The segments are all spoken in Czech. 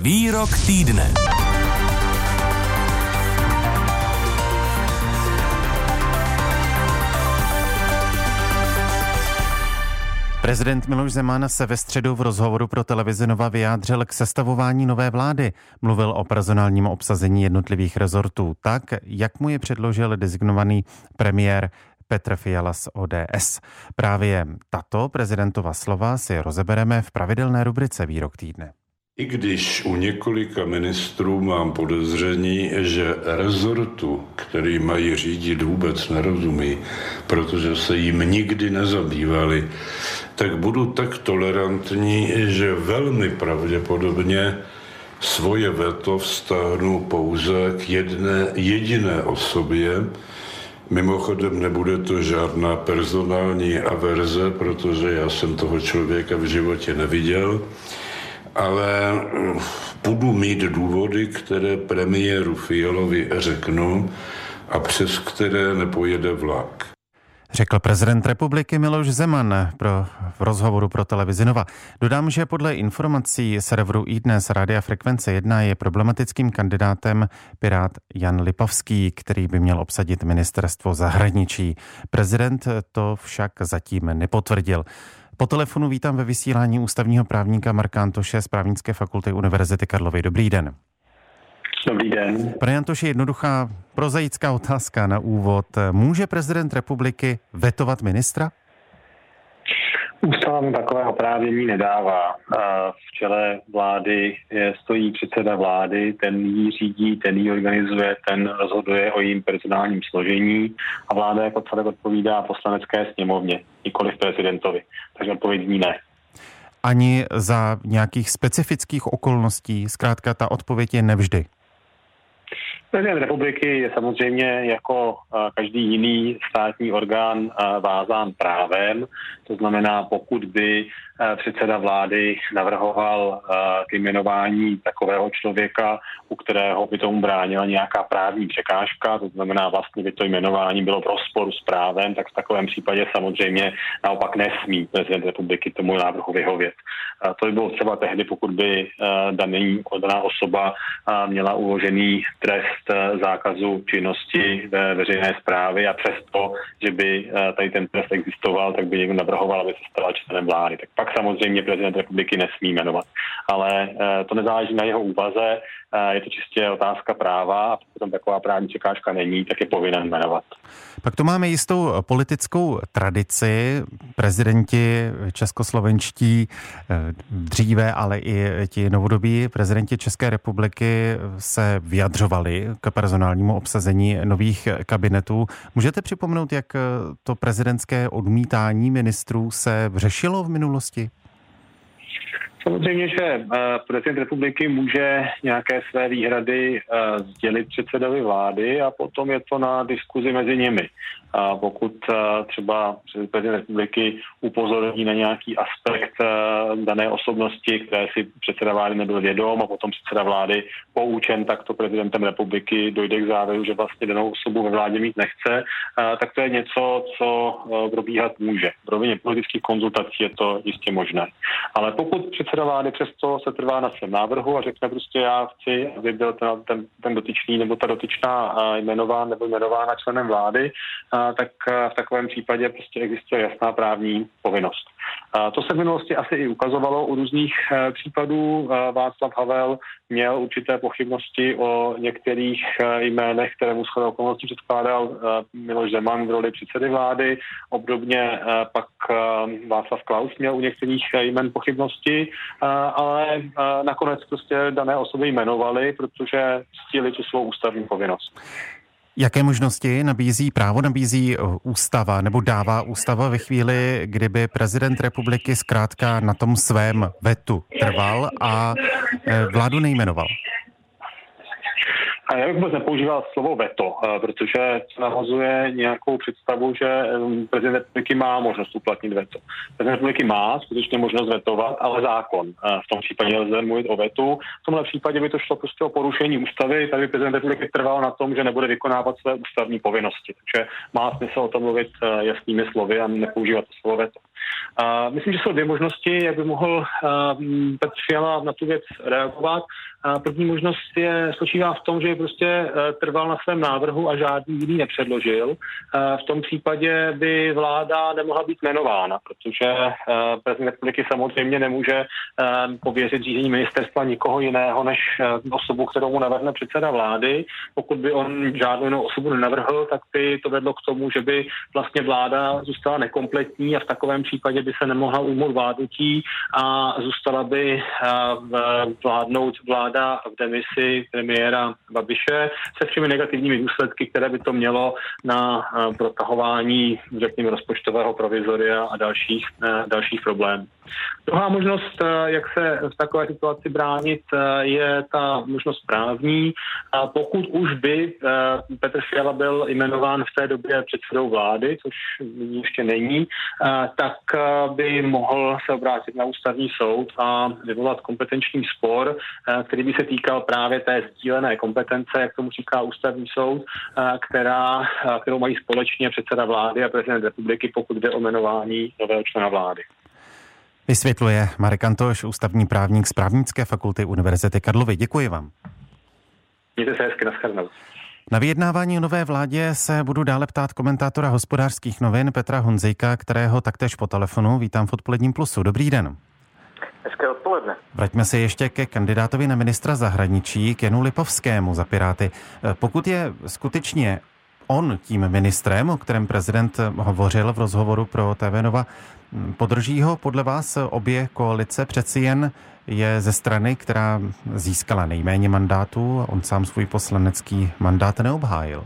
Výrok týdne. Prezident Miloš Zeman se ve středu v rozhovoru pro televizi Nova vyjádřil k sestavování nové vlády. Mluvil o personálním obsazení jednotlivých rezortů tak, jak mu je předložil designovaný premiér Petr Fiala z ODS. Právě tato prezidentova slova si rozebereme v pravidelné rubrice Výrok týdne. I když u několika ministrů mám podezření, že rezortu, který mají řídit, vůbec nerozumí, protože se jim nikdy nezabývali, tak budu tak tolerantní, že velmi pravděpodobně svoje veto vztáhnu pouze k jedné jediné osobě. Mimochodem nebude to žádná personální averze, protože já jsem toho člověka v životě neviděl ale eh, budu mít důvody, které premiéru Fialovi řeknu a přes které nepojede vlak. Řekl prezident republiky Miloš Zeman pro, v rozhovoru pro televizi Nova. Dodám, že podle informací serveru iDnes Rádia Frekvence 1 je problematickým kandidátem pirát Jan Lipovský, který by měl obsadit ministerstvo zahraničí. Prezident to však zatím nepotvrdil. Po telefonu vítám ve vysílání ústavního právníka Marka Antoše z právnické fakulty Univerzity Karlovy. Dobrý den. Dobrý den. Pane Antoši, jednoduchá prozaická otázka na úvod. Může prezident republiky vetovat ministra? Ústava mu takové oprávnění nedává. V čele vlády stojí předseda vlády, ten ji řídí, ten ji organizuje, ten rozhoduje o jejím personálním složení a vláda jako celek odpovídá poslanecké sněmovně, nikoli prezidentovi. Takže odpovědní ne. Ani za nějakých specifických okolností, zkrátka ta odpověď je nevždy. Prezident republiky je samozřejmě jako každý jiný státní orgán vázán právem. To znamená, pokud by předseda vlády navrhoval k jmenování takového člověka, u kterého by tomu bránila nějaká právní překážka, to znamená vlastně by to jmenování bylo v rozporu s právem, tak v takovém případě samozřejmě naopak nesmí prezident republiky tomu návrhu vyhovět. To by bylo třeba tehdy, pokud by daný, daná osoba měla uložený trest zákazu činnosti ve veřejné zprávy a přesto, že by tady ten trest existoval, tak by někdo navrhoval, aby se stala členem vlády. Tak pak samozřejmě prezident republiky nesmí jmenovat. Ale eh, to nezáleží na jeho úvaze, eh, je to čistě otázka práva a pokud tam taková právní překážka není, tak je povinen jmenovat. Pak tu máme jistou politickou tradici. Prezidenti českoslovenští eh, dříve, ale i ti novodobí prezidenti České republiky se vyjadřovali k personálnímu obsazení nových kabinetů. Můžete připomenout, jak to prezidentské odmítání ministrů se řešilo v minulosti? Samozřejmě, že eh, prezident republiky může nějaké své výhrady eh, sdělit předsedovi vlády a potom je to na diskuzi mezi nimi. Pokud eh, třeba prezident republiky upozorní na nějaký aspekt dané osobnosti, které si předseda vlády nebyl vědom a potom předseda vlády poučen takto prezidentem republiky dojde k závěru, že vlastně danou osobu ve vládě mít nechce, tak to je něco, co probíhat může. V rovině politických konzultací je to jistě možné. Ale pokud předseda vlády přesto se trvá na svém návrhu a řekne prostě já chci, aby byl ten, ten, ten dotyčný nebo ta dotyčná jmenován nebo jmenována členem vlády, tak v takovém případě prostě existuje jasná právní povinnost. To se v minulosti asi i ukazovalo u různých e, případů. Václav Havel měl určité pochybnosti o některých e, jménech, které mu shodou okolností předkládal e, Miloš Zeman v roli předsedy vlády. Obdobně pak Václav Klaus měl u některých jmen pochybnosti, ale nakonec prostě dané osoby jmenovali, protože ctili tu svou ústavní povinnost. Jaké možnosti nabízí právo, nabízí eh, ústava nebo dává ústava ve chvíli, kdyby prezident republiky zkrátka na tom svém vetu trval a eh, vládu nejmenoval? Já bych vůbec nepoužíval slovo veto, eh, protože to navazuje nějakou představu, že prezident republiky má možnost uplatnit veto. Prezident republiky má skutečně možnost vetovat, ale zákon. V tom případě lze mluvit o vetu. V tomhle případě by to šlo prostě o porušení ústavy. Tady prezident republiky trval na tom, že nebude vykonávat své ústavní povinnosti. Takže má smysl o tom mluvit eh, jasnými slovy a nepoužívat to slovo veto. Myslím, že jsou dvě možnosti, jak by mohl Petr Fiala na tu věc reagovat. První možnost je, spočívá v tom, že prostě eh, trval na svém návrhu a žádný jiný nepředložil. Eh, v tom případě by vláda nemohla být jmenována, protože prezident republiky samozřejmě nemůže pověřit řízení ministerstva nikoho jiného než osobu, kterou mu navrhne předseda vlády. Pokud by on žádnou jinou osobu nenavrhl, tak by to vedlo k tomu, že by vlastně vláda zůstala nekompletní a v takovém případě by se nemohla ujmout vládnutí a zůstala by vládnout vláda v demisi premiéra Babiše se všemi negativními důsledky, které by to mělo na eh, protahování, řekněme, rozpočtového provizoria a dalších, eh, dalších problémů. Druhá možnost, eh, jak se v takové situaci bránit, je ta možnost právní. Pokud už by Petr Fiala byl jmenován v té době předsedou vlády, což ještě není, tak by mohl se obrátit na ústavní soud a vyvolat kompetenční spor, který by se týkal právě té sdílené kompetence, jak tomu říká ústavní soud, eh, která, eh, kterou mají společně předseda vlády a prezident republiky, pokud jde o jmenování nového člena vlády. Vysvětluje Marek Antoš, ústavní právník z právnické fakulty Univerzity Karlovy. Děkuji vám. Mějte se hezky, naschledanou. Na vyjednávání o nové vládě se budu dále ptát komentátora hospodářských novin Petra Honzejka, kterého taktéž po telefonu vítám v odpoledním plusu. Dobrý den. Hezké odpoledne. Vraťme se ještě ke kandidátovi na ministra zahraničí, k Janu Lipovskému za Piráty. Eh, pokud je skutečně on tím ministrem, o kterém prezident hovořil v rozhovoru pro TV Nova, podrží ho podle vás obě koalice? Přeci jen je ze strany, která získala nejméně mandátů on sám svůj poslanecký mandát neobhájil.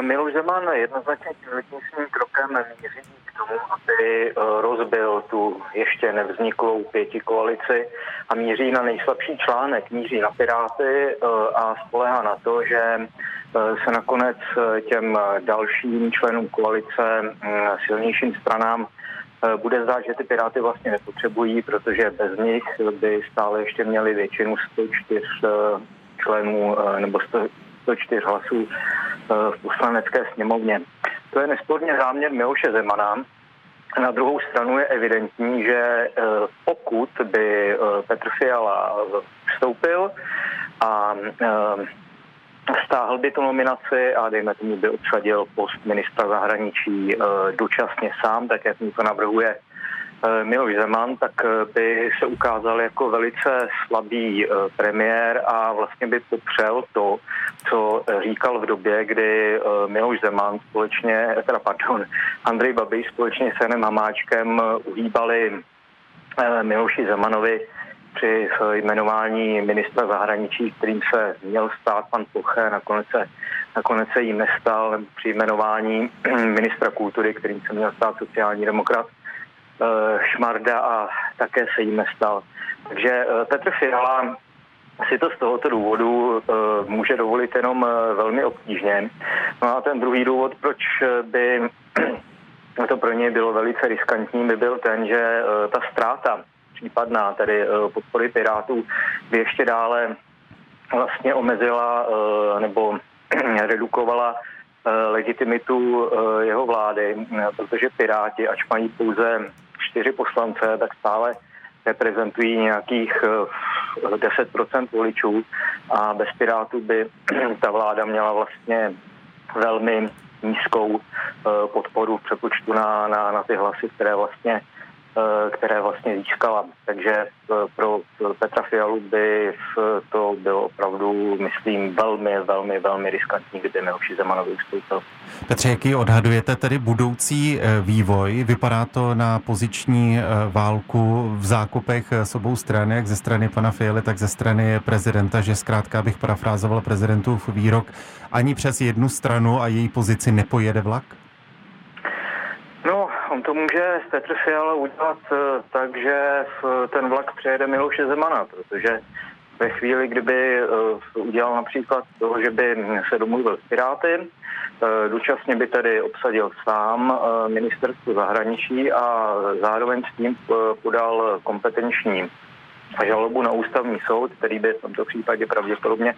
Miloš Zeman jednoznačně tím krokem míří tomu, aby eh, rozbil tu ještě nevzniklou pěti koalici a míří na nejslabší článek, míří na Piráty eh, a spolehá na to, že eh, se nakonec těm dalším členům koalice, silnějším stranám, bude zdát, že ty Piráty vlastně nepotřebují, protože bez nich by stále ještě měli většinu 104 členů nebo 104 hlasů v poslanecké sněmovně. To je nesporně záměr Miloše Zemana. Na druhou stranu je evidentní, že eh, pokud by eh, Petr Fiala vstoupil a eh, stáhl by tu nominaci a dejme tomu by obsadil post ministra zahraničí dočasně sám, tak jak mu to navrhuje Eh, Miloš Zeman, tak eh, by se ukázal jako velice slabý eh, premiér a vlastně by popřel to, co říkal v době, kdy Miloš Zeman společně, teda pardon, Andrej Babiš společně s Janem Hamáčkem uhýbali Miloši Zemanovi při jmenování ministra zahraničí, kterým se měl stát pan Poche, nakonec se, nakonec se jim nestal při jmenování ministra kultury, kterým se měl stát sociální demokrat. Eh, Šmarda a také se jí nestal. Takže eh, Petr Fiala si to z tohoto důvodu eh, může dovolit jenom velmi obtížně. No a ten druhý důvod, proč by to pro něj bylo velice riskantní, by byl ten, že ta ztráta případná, tedy podpory Pirátů, by ještě dále vlastně omezila nebo redukovala legitimitu jeho vlády, protože Piráti, ač mají pouze čtyři poslance, tak stále reprezentují nějakých 10% eh, voličů. A bez Pirátů by ta vláda měla vlastně velmi nízkou eh, podporu v přepočtu na, na, na ty hlasy, které vlastně které vlastně získala. Takže eh, pro Petra Fialu by to bylo opravdu, myslím, velmi, velmi, velmi riskantní, kdyby Miloši Zemanovi ustoupil. Petře, jaký odhadujete tedy budoucí eh, vývoj? Vypadá to na poziční válku v zákupech s obou stran, jak ze strany pana Fialy, tak ze strany prezidenta, že zkrátka bych parafrázoval prezidentův výrok, ani přes jednu stranu a její pozici nepojede vlak? On to může Petr Fiala udělat eh, tak, že ten vlak přejede Miloše Zemana, protože ve chvíli, kdyby eh, udělal například to, že by se domluvil s Piráty, eh, dočasně by tedy obsadil sám ministerstvo zahraničí a zároveň s tím podal kompetenční žalobu na ústavní soud, který by v tomto případě pravděpodobně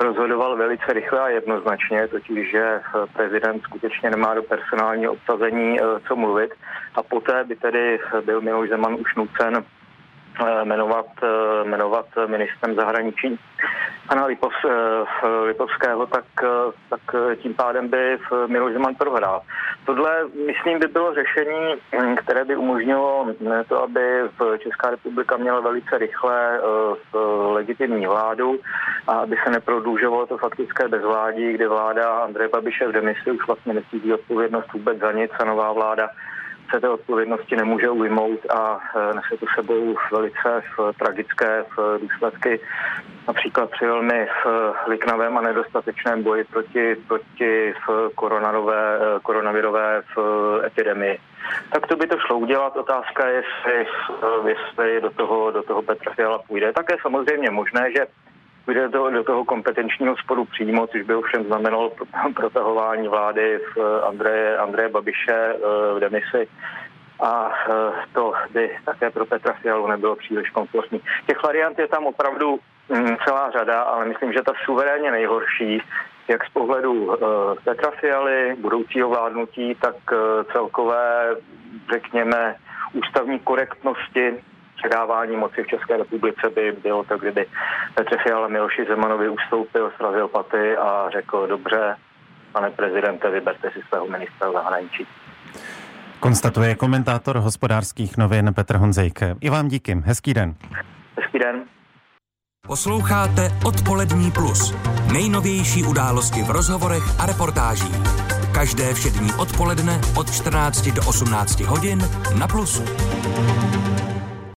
rozhodoval velice rychle a jednoznačně, totiž že prezident skutečně nemá do personálního obsazení eh, co mluvit. A poté by tedy byl Miloš Zeman už nucen jmenovat, eh, jmenovat ministrem zahraničí pana Lipov, eh, Lipovského, tak, tak tím pádem by Miloš Zeman prohrál. Tohle, myslím, by bylo řešení, hm, které by umožnilo to, aby Česká republika měla velice rychle legitimní vládu a aby se neprodlužovalo to faktické bezvládí, kdy vláda Andreje Babiše v demisi už vlastně nesídí odpovědnost vůbec za nic a nová vláda se té odpovědnosti nemůže ujmout a e, nese to sebou velice v tragické v důsledky, například při velmi v liknavém a nedostatečném boji proti, proti v koronarové, e, koronavirové v epidemii. Tak to by to šlo udělat. Otázka je, jestli, jestli do toho, do toho Petra Fiala půjde. Také samozřejmě možné, že půjde do, do toho kompetenčního sporu přímo, což by ovšem znamenalo protahování vlády v eh, Andreje, Andreje Babiše eh, v demisi a eh, to by také pro Petra Fialu nebylo příliš komfortní. Těch variant je tam opravdu mm, celá řada, ale myslím, že ta suverénně nejhorší, jak z pohledu Petra Fialy, budoucího vládnutí, tak celkové, řekněme, ústavní korektnosti předávání moci v České republice by bylo to, kdyby Petr Fiala Miloši Zemanovi ustoupil, srazil paty a řekl, dobře, pane prezidente, vyberte si svého ministra zahraničí. Konstatuje komentátor hospodářských novin Petr Honzejk. I vám díky. Hezký den. Hezký den. Posloucháte Odpolední plus. Nejnovější události v rozhovorech a reportážích. Každé všední odpoledne od 14 do 18 hodin na Plusu.